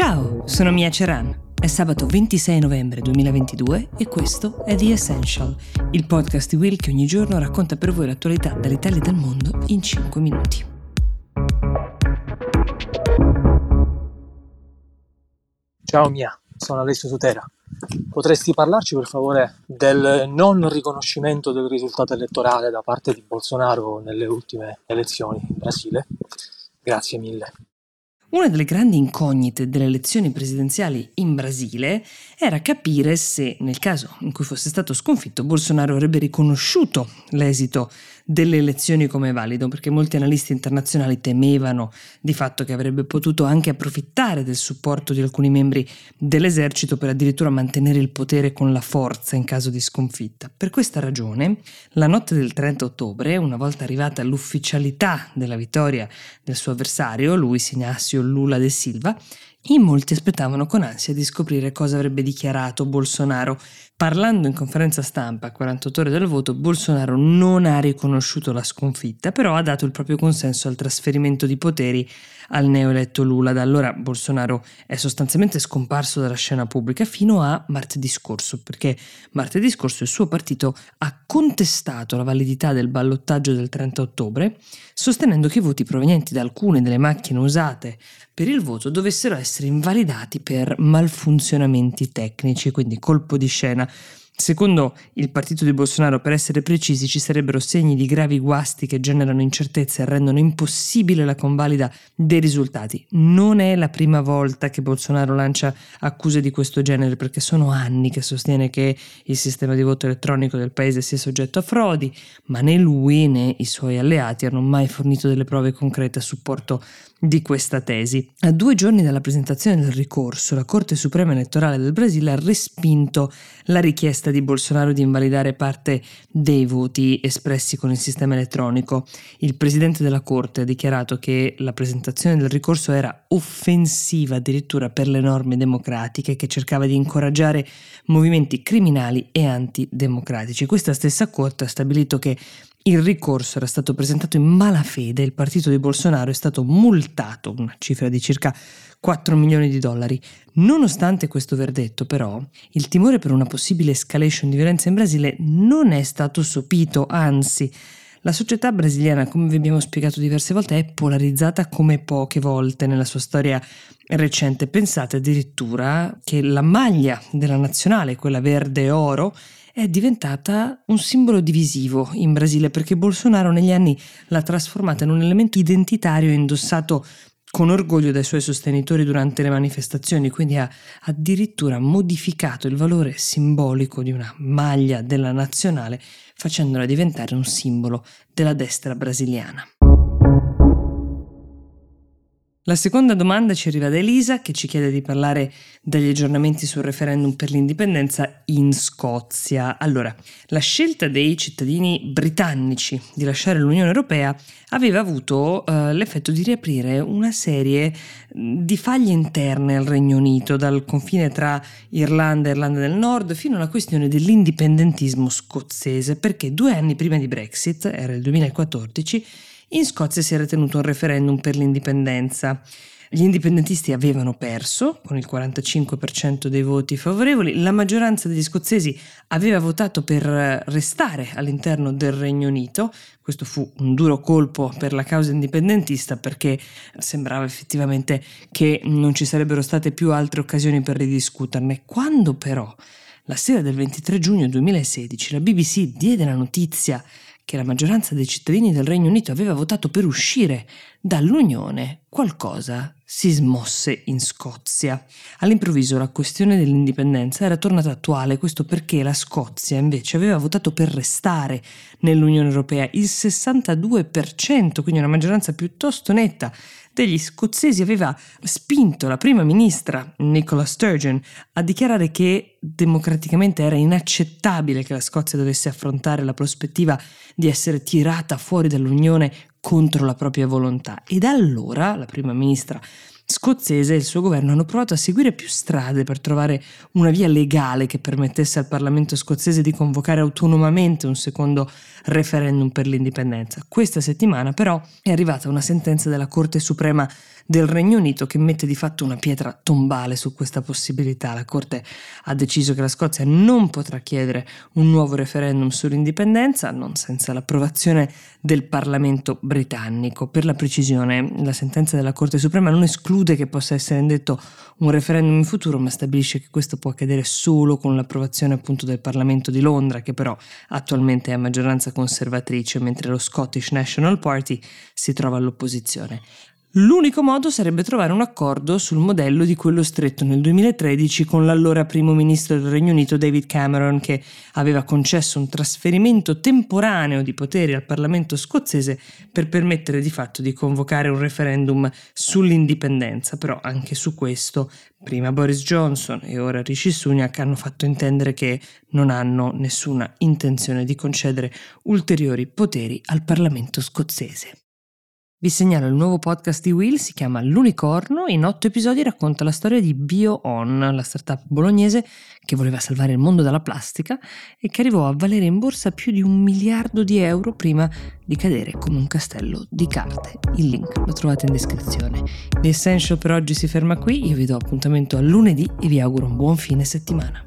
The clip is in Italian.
Ciao, sono Mia Ceran. È sabato 26 novembre 2022 e questo è The Essential, il podcast di Will che ogni giorno racconta per voi l'attualità dall'Italia e dal mondo in 5 minuti. Ciao Mia, sono Alessio Sotera. Potresti parlarci per favore del non riconoscimento del risultato elettorale da parte di Bolsonaro nelle ultime elezioni in Brasile? Grazie mille. Una delle grandi incognite delle elezioni presidenziali in Brasile era capire se, nel caso in cui fosse stato sconfitto, Bolsonaro avrebbe riconosciuto l'esito delle elezioni come valido, perché molti analisti internazionali temevano di fatto che avrebbe potuto anche approfittare del supporto di alcuni membri dell'esercito per addirittura mantenere il potere con la forza in caso di sconfitta. Per questa ragione, la notte del 30 ottobre, una volta arrivata l'ufficialità della vittoria del suo avversario, Luis Inácio Lula de Silva, in molti aspettavano con ansia di scoprire cosa avrebbe dichiarato Bolsonaro. Parlando in conferenza stampa a 48 ore dal voto, Bolsonaro non ha riconosciuto la sconfitta, però ha dato il proprio consenso al trasferimento di poteri al neoeletto Lula. Da allora Bolsonaro è sostanzialmente scomparso dalla scena pubblica fino a martedì scorso, perché martedì scorso il suo partito ha contestato la validità del ballottaggio del 30 ottobre, sostenendo che i voti provenienti da alcune delle macchine usate per il voto dovessero essere invalidati per malfunzionamenti tecnici, quindi colpo di scena Secondo il partito di Bolsonaro, per essere precisi, ci sarebbero segni di gravi guasti che generano incertezze e rendono impossibile la convalida dei risultati. Non è la prima volta che Bolsonaro lancia accuse di questo genere, perché sono anni che sostiene che il sistema di voto elettronico del paese sia soggetto a frodi, ma né lui né i suoi alleati hanno mai fornito delle prove concrete a supporto di questa tesi. A due giorni dalla presentazione del ricorso, la Corte Suprema elettorale del Brasile ha respinto la richiesta di Bolsonaro di invalidare parte dei voti espressi con il sistema elettronico. Il presidente della Corte ha dichiarato che la presentazione del ricorso era offensiva addirittura per le norme democratiche che cercava di incoraggiare movimenti criminali e antidemocratici. Questa stessa Corte ha stabilito che il ricorso era stato presentato in malafede, il partito di Bolsonaro è stato multato, una cifra di circa 4 milioni di dollari. Nonostante questo verdetto, però, il timore per una possibile escalation di violenza in Brasile non è stato sopito, anzi, la società brasiliana, come vi abbiamo spiegato diverse volte, è polarizzata come poche volte nella sua storia recente. Pensate addirittura che la maglia della nazionale, quella verde e oro, è diventata un simbolo divisivo in Brasile perché Bolsonaro negli anni l'ha trasformata in un elemento identitario indossato con orgoglio dai suoi sostenitori durante le manifestazioni, quindi ha addirittura modificato il valore simbolico di una maglia della nazionale facendola diventare un simbolo della destra brasiliana. La seconda domanda ci arriva da Elisa che ci chiede di parlare degli aggiornamenti sul referendum per l'indipendenza in Scozia. Allora, la scelta dei cittadini britannici di lasciare l'Unione Europea aveva avuto uh, l'effetto di riaprire una serie di faglie interne al Regno Unito, dal confine tra Irlanda e Irlanda del Nord fino alla questione dell'indipendentismo scozzese, perché due anni prima di Brexit, era il 2014, in Scozia si era tenuto un referendum per l'indipendenza. Gli indipendentisti avevano perso con il 45% dei voti favorevoli, la maggioranza degli scozzesi aveva votato per restare all'interno del Regno Unito, questo fu un duro colpo per la causa indipendentista perché sembrava effettivamente che non ci sarebbero state più altre occasioni per ridiscuterne. Quando però la sera del 23 giugno 2016 la BBC diede la notizia che la maggioranza dei cittadini del Regno Unito aveva votato per uscire dall'Unione, qualcosa si smosse in Scozia. All'improvviso la questione dell'indipendenza era tornata attuale, questo perché la Scozia invece aveva votato per restare nell'Unione Europea, il 62%, quindi una maggioranza piuttosto netta degli scozzesi aveva spinto la prima ministra Nicola Sturgeon a dichiarare che democraticamente era inaccettabile che la Scozia dovesse affrontare la prospettiva di essere tirata fuori dall'Unione contro la propria volontà. E da allora la prima ministra scozzese e il suo governo hanno provato a seguire più strade per trovare una via legale che permettesse al Parlamento scozzese di convocare autonomamente un secondo referendum per l'indipendenza. Questa settimana però è arrivata una sentenza della Corte Suprema del Regno Unito che mette di fatto una pietra tombale su questa possibilità. La Corte ha deciso che la Scozia non potrà chiedere un nuovo referendum sull'indipendenza non senza l'approvazione del Parlamento britannico. Per la precisione, la sentenza della Corte Suprema non esclude che possa essere indetto un referendum in futuro, ma stabilisce che questo può accadere solo con l'approvazione appunto del Parlamento di Londra, che però attualmente è a maggioranza conservatrice, mentre lo Scottish National Party si trova all'opposizione. L'unico modo sarebbe trovare un accordo sul modello di quello stretto nel 2013 con l'allora primo ministro del Regno Unito David Cameron che aveva concesso un trasferimento temporaneo di poteri al Parlamento scozzese per permettere di fatto di convocare un referendum sull'indipendenza, però anche su questo prima Boris Johnson e ora Rishi Sunak hanno fatto intendere che non hanno nessuna intenzione di concedere ulteriori poteri al Parlamento scozzese. Vi segnalo il nuovo podcast di Will, si chiama L'Unicorno, in otto episodi racconta la storia di BioOn, la startup bolognese che voleva salvare il mondo dalla plastica e che arrivò a valere in borsa più di un miliardo di euro prima di cadere come un castello di carte. Il link lo trovate in descrizione. The Essential per oggi si ferma qui, io vi do appuntamento a lunedì e vi auguro un buon fine settimana.